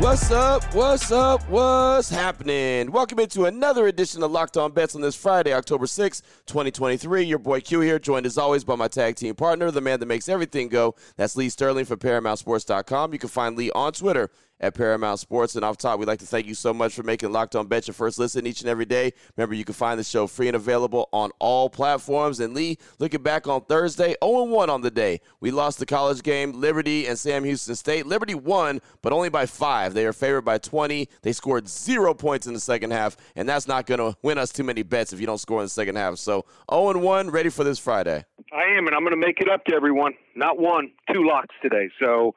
What's up? What's up? What's happening? Welcome into another edition of Locked On Bets on this Friday, October 6, 2023. Your boy Q here, joined as always by my tag team partner, the man that makes everything go. That's Lee Sterling from ParamountSports.com. You can find Lee on Twitter at Paramount Sports. And off top, we'd like to thank you so much for making Locked On Bet your first listen each and every day. Remember, you can find the show free and available on all platforms. And Lee, looking back on Thursday, 0 1 on the day. We lost the college game, Liberty and Sam Houston State. Liberty won, but only by five. They are favored by 20. They scored zero points in the second half, and that's not going to win us too many bets if you don't score in the second half. So 0 1, ready for this Friday. I am, and I'm going to make it up to everyone. Not one, two locks today. So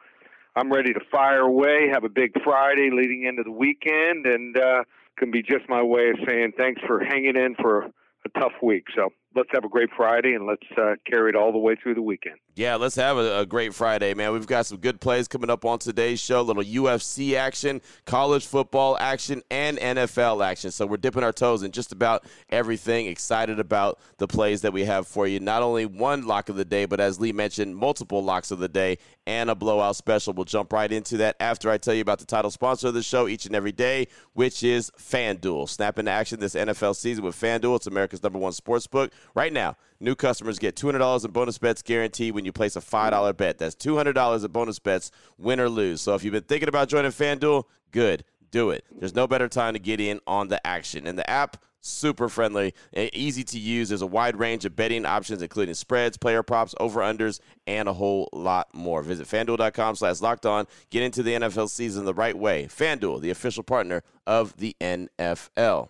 I'm ready to fire away, have a big Friday leading into the weekend, and uh, can be just my way of saying thanks for hanging in for a tough week. So let's have a great Friday and let's uh, carry it all the way through the weekend. Yeah, let's have a, a, great Friday, man. We've got some good plays coming up on today's show. A little UFC action, college football action, and NFL action. So we're dipping our toes in just about everything. Excited about the plays that we have for you. Not only one lock of the day, but as Lee mentioned, multiple locks of the day and a blowout special. We'll jump right into that after I tell you about the title sponsor of the show each and every day, which is FanDuel. Snap into action this NFL season with FanDuel. It's America's number one sports book. Right now, new customers get $200 in bonus bets guaranteed when you place a $5 bet. That's $200 in bonus bets, win or lose. So if you've been thinking about joining FanDuel, good. Do it. There's no better time to get in on the action. And the app, super friendly, and easy to use. There's a wide range of betting options, including spreads, player props, over-unders, and a whole lot more. Visit FanDuel.com slash locked on. Get into the NFL season the right way. FanDuel, the official partner of the NFL.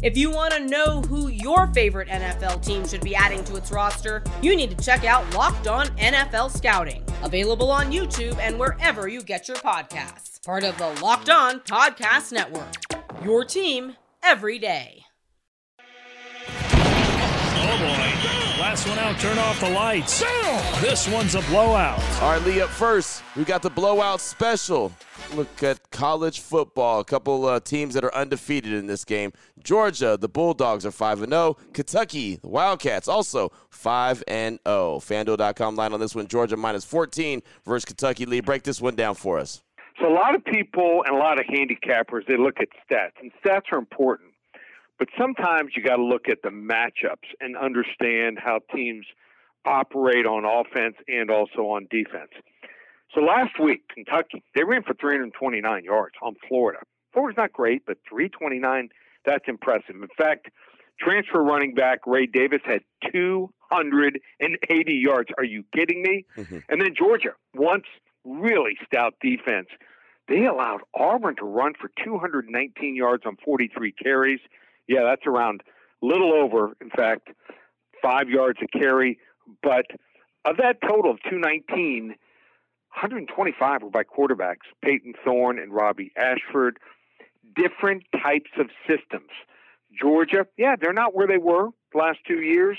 If you want to know who your favorite NFL team should be adding to its roster, you need to check out Locked On NFL Scouting, available on YouTube and wherever you get your podcasts. Part of the Locked On Podcast Network. Your team every day. Oh boy. Last one out, turn off the lights. This one's a blowout. All right, Lee, up first. We got the blowout special look at college football. A couple uh, teams that are undefeated in this game. Georgia, the Bulldogs are 5 and 0. Kentucky, the Wildcats also 5 and 0. FanDuel.com line on this one Georgia minus 14 versus Kentucky. Lee, break this one down for us. So a lot of people and a lot of handicappers they look at stats, and stats are important. But sometimes you got to look at the matchups and understand how teams operate on offense and also on defense. So last week, Kentucky, they ran for 329 yards on Florida. Florida's not great, but 329, that's impressive. In fact, transfer running back Ray Davis had 280 yards. Are you kidding me? Mm-hmm. And then Georgia, once really stout defense, they allowed Auburn to run for 219 yards on 43 carries. Yeah, that's around little over, in fact, five yards a carry. But of that total of 219, 125 were by quarterbacks, Payton Thorne and Robbie Ashford. Different types of systems. Georgia, yeah, they're not where they were the last two years,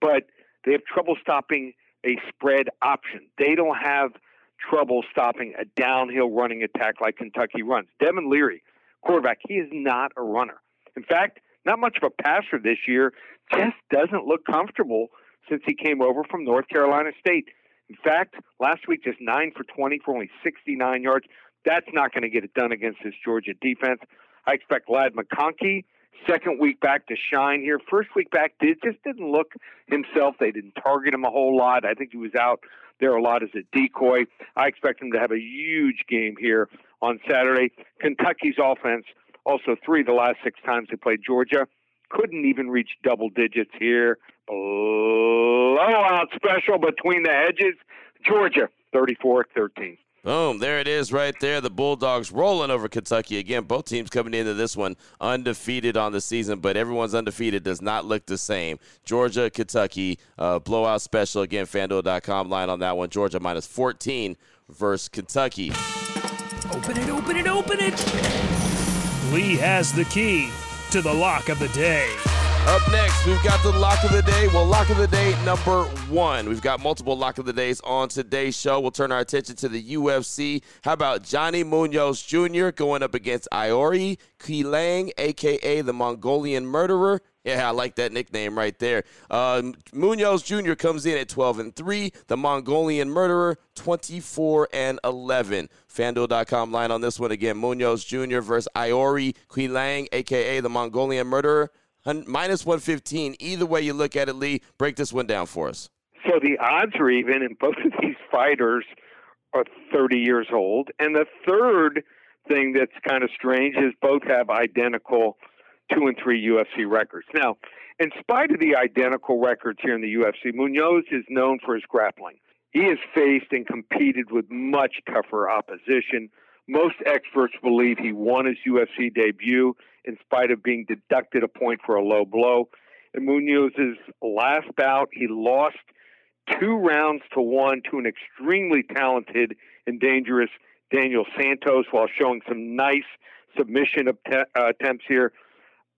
but they have trouble stopping a spread option. They don't have trouble stopping a downhill running attack like Kentucky runs. Devin Leary, quarterback, he is not a runner. In fact, not much of a passer this year, just doesn't look comfortable since he came over from North Carolina State. In fact, last week just nine for 20 for only 69 yards. That's not going to get it done against this Georgia defense. I expect Ladd McConkey, second week back to shine here. First week back, did just didn't look himself. They didn't target him a whole lot. I think he was out there a lot as a decoy. I expect him to have a huge game here on Saturday. Kentucky's offense, also three the last six times they played Georgia, couldn't even reach double digits here. Blowout special between the hedges. Georgia, 34 13. Boom, there it is right there. The Bulldogs rolling over Kentucky. Again, both teams coming into this one undefeated on the season, but everyone's undefeated does not look the same. Georgia, Kentucky, uh, blowout special. Again, fanduel.com line on that one. Georgia minus 14 versus Kentucky. Open it, open it, open it. Lee has the key to the lock of the day. Up next, we've got the lock of the day. Well, lock of the day number one. We've got multiple lock of the days on today's show. We'll turn our attention to the UFC. How about Johnny Munoz Jr. going up against Iori Quilang, aka the Mongolian Murderer? Yeah, I like that nickname right there. Uh, Munoz Jr. comes in at 12 and 3. The Mongolian Murderer, 24 and 11. FanDuel.com line on this one again. Munoz Jr. versus Iori Quilang, aka the Mongolian Murderer minus 115. Either way you look at it, Lee, break this one down for us. So the odds are even, and both of these fighters are 30 years old. And the third thing that's kind of strange is both have identical two and three UFC records. Now, in spite of the identical records here in the UFC, Munoz is known for his grappling. He has faced and competed with much tougher opposition. Most experts believe he won his UFC debut in spite of being deducted a point for a low blow. In Munoz's last bout, he lost two rounds to one to an extremely talented and dangerous Daniel Santos while showing some nice submission uh, attempts here.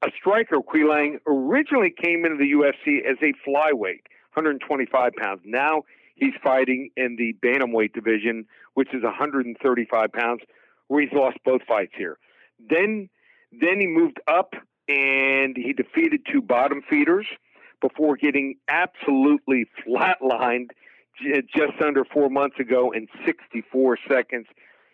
A striker, Quilang, originally came into the UFC as a flyweight, 125 pounds. Now he's fighting in the bantamweight division, which is 135 pounds where he's lost both fights here. Then then he moved up and he defeated two bottom feeders before getting absolutely flatlined just under four months ago in 64 seconds.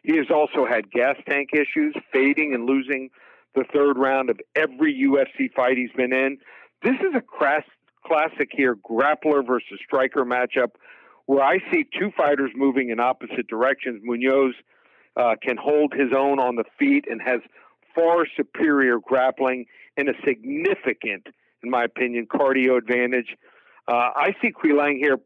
He has also had gas tank issues, fading and losing the third round of every UFC fight he's been in. This is a crass, classic here, grappler versus striker matchup, where I see two fighters moving in opposite directions. Munoz uh, can hold his own on the feet and has far superior grappling and a significant, in my opinion, cardio advantage. Uh, I see Quilang here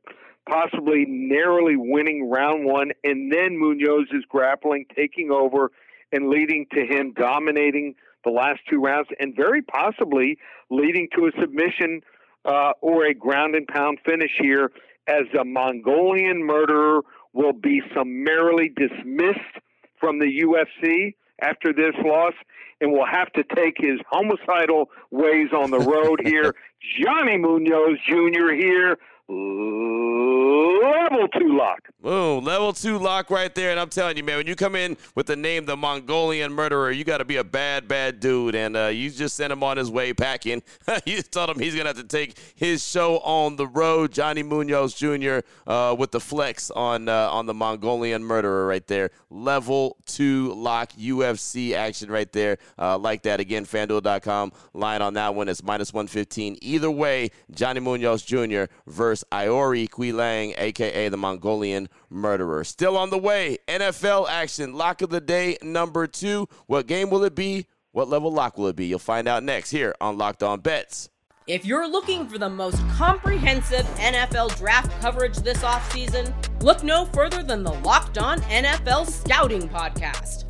possibly narrowly winning round one, and then Munoz's grappling taking over and leading to him dominating the last two rounds, and very possibly leading to a submission uh, or a ground and pound finish here, as a Mongolian murderer will be summarily dismissed from the UFC after this loss and will have to take his homicidal ways on the road here. Johnny Munoz Jr. here level two lock. Boom, level two lock right there. And I'm telling you, man, when you come in with the name the Mongolian murderer, you got to be a bad, bad dude. And uh, you just sent him on his way packing. you told him he's going to have to take his show on the road. Johnny Munoz Jr. Uh, with the flex on, uh, on the Mongolian murderer right there. Level two lock UFC action right there. Uh, like that. Again, fanduel.com line on that one is minus 115. Either way, Johnny Munoz Jr. versus Iori Quilang, aka the Mongolian murderer. Still on the way, NFL action, lock of the day number two. What game will it be? What level lock will it be? You'll find out next here on Locked On Bets. If you're looking for the most comprehensive NFL draft coverage this offseason, look no further than the Locked On NFL Scouting Podcast.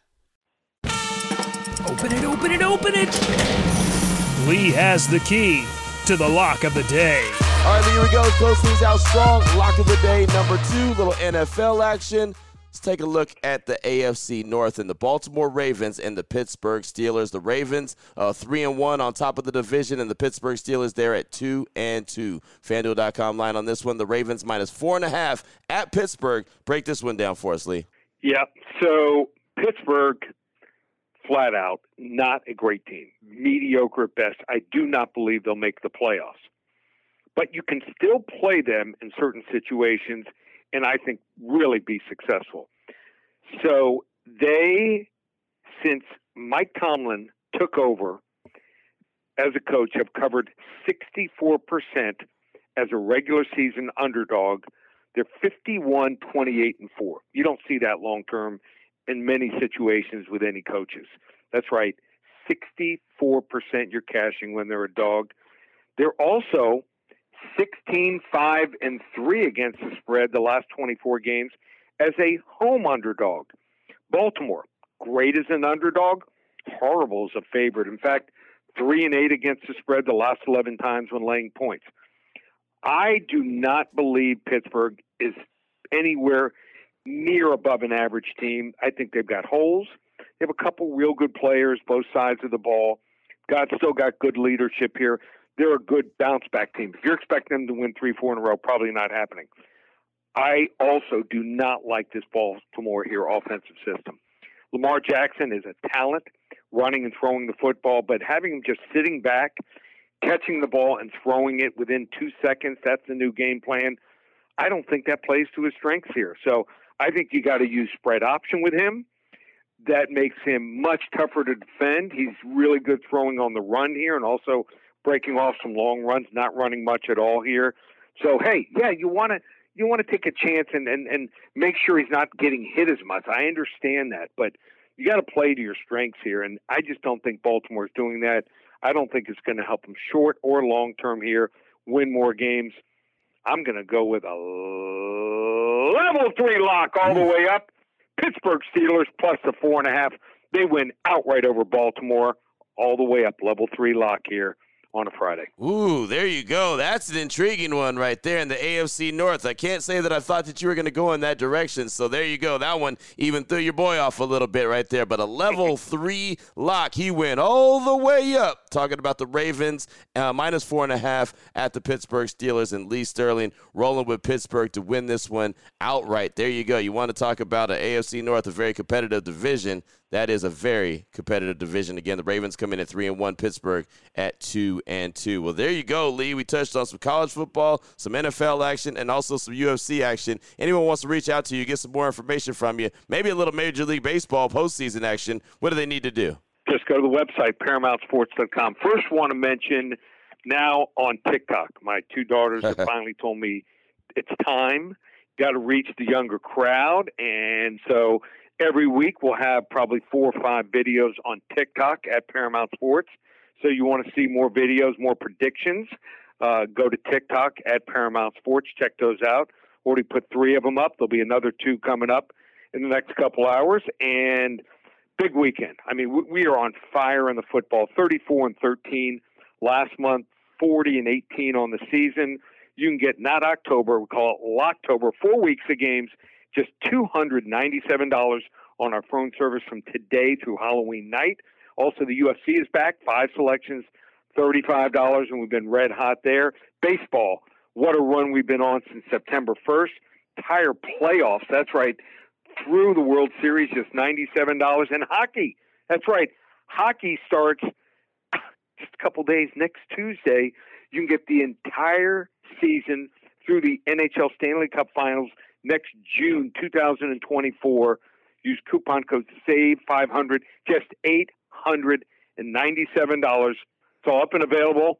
Open it, open it, open it. Lee has the key to the lock of the day. All right, here we go. Close things out strong. Lock of the day number two. Little NFL action. Let's take a look at the AFC North and the Baltimore Ravens and the Pittsburgh Steelers. The Ravens uh, three and one on top of the division, and the Pittsburgh Steelers there at two and two. FanDuel.com line on this one: the Ravens minus four and a half at Pittsburgh. Break this one down for us, Lee. Yeah. So Pittsburgh, flat out, not a great team. Mediocre at best. I do not believe they'll make the playoffs. But you can still play them in certain situations and I think really be successful. So they, since Mike Tomlin took over as a coach, have covered 64% as a regular season underdog. They're 51, 28, and 4. You don't see that long term in many situations with any coaches. That's right. 64% you're cashing when they're a dog. They're also 16 5 and 3 against the spread the last 24 games as a home underdog. Baltimore, great as an underdog, horrible as a favorite. In fact, 3 and 8 against the spread the last 11 times when laying points. I do not believe Pittsburgh is anywhere near above an average team. I think they've got holes. They have a couple real good players, both sides of the ball. God still got good leadership here they're a good bounce back team. If you're expecting them to win three, four in a row, probably not happening. I also do not like this Baltimore here offensive system. Lamar Jackson is a talent, running and throwing the football, but having him just sitting back, catching the ball and throwing it within two seconds, that's the new game plan. I don't think that plays to his strengths here. So I think you got to use spread option with him. That makes him much tougher to defend. He's really good throwing on the run here and also breaking off some long runs, not running much at all here. So hey, yeah, you want to you want to take a chance and, and and make sure he's not getting hit as much. I understand that, but you got to play to your strengths here, and I just don't think Baltimore's doing that. I don't think it's going to help them short or long term here win more games. I'm going to go with a level three lock all the mm. way up. Pittsburgh Steelers plus the four and a half. They win outright over Baltimore all the way up. Level three lock here on a Friday. Ooh, there you go. That's an intriguing one right there in the AFC North. I can't say that I thought that you were going to go in that direction. So there you go. That one even threw your boy off a little bit right there. But a level three lock. He went all the way up. Talking about the Ravens, uh, minus four and a half at the Pittsburgh Steelers, and Lee Sterling rolling with Pittsburgh to win this one outright. There you go. You want to talk about an AFC North, a very competitive division. That is a very competitive division. Again, the Ravens come in at three and one, Pittsburgh at two and two. Well, there you go, Lee. We touched on some college football, some NFL action, and also some UFC action. Anyone wants to reach out to you, get some more information from you, maybe a little Major League Baseball postseason action. What do they need to do? Just go to the website, ParamountSports.com. First, want to mention now on TikTok. My two daughters have finally told me it's time. Got to reach the younger crowd, and so every week we'll have probably four or five videos on TikTok at Paramount Sports. So you want to see more videos, more predictions, uh, go to TikTok at Paramount Sports. Check those out. Already put three of them up. There'll be another two coming up in the next couple hours. And big weekend. I mean, we are on fire in the football. 34 and 13 last month, 40 and 18 on the season. You can get not October, we call it Locktober, four weeks of games just $297 on our phone service from today through Halloween night. Also, the UFC is back, five selections, $35, and we've been red hot there. Baseball, what a run we've been on since September 1st. Entire playoffs, that's right, through the World Series, just $97. And hockey, that's right, hockey starts just a couple days next Tuesday. You can get the entire season through the NHL Stanley Cup Finals next June 2024. Use coupon code SAVE500, just $897. It's all up and available.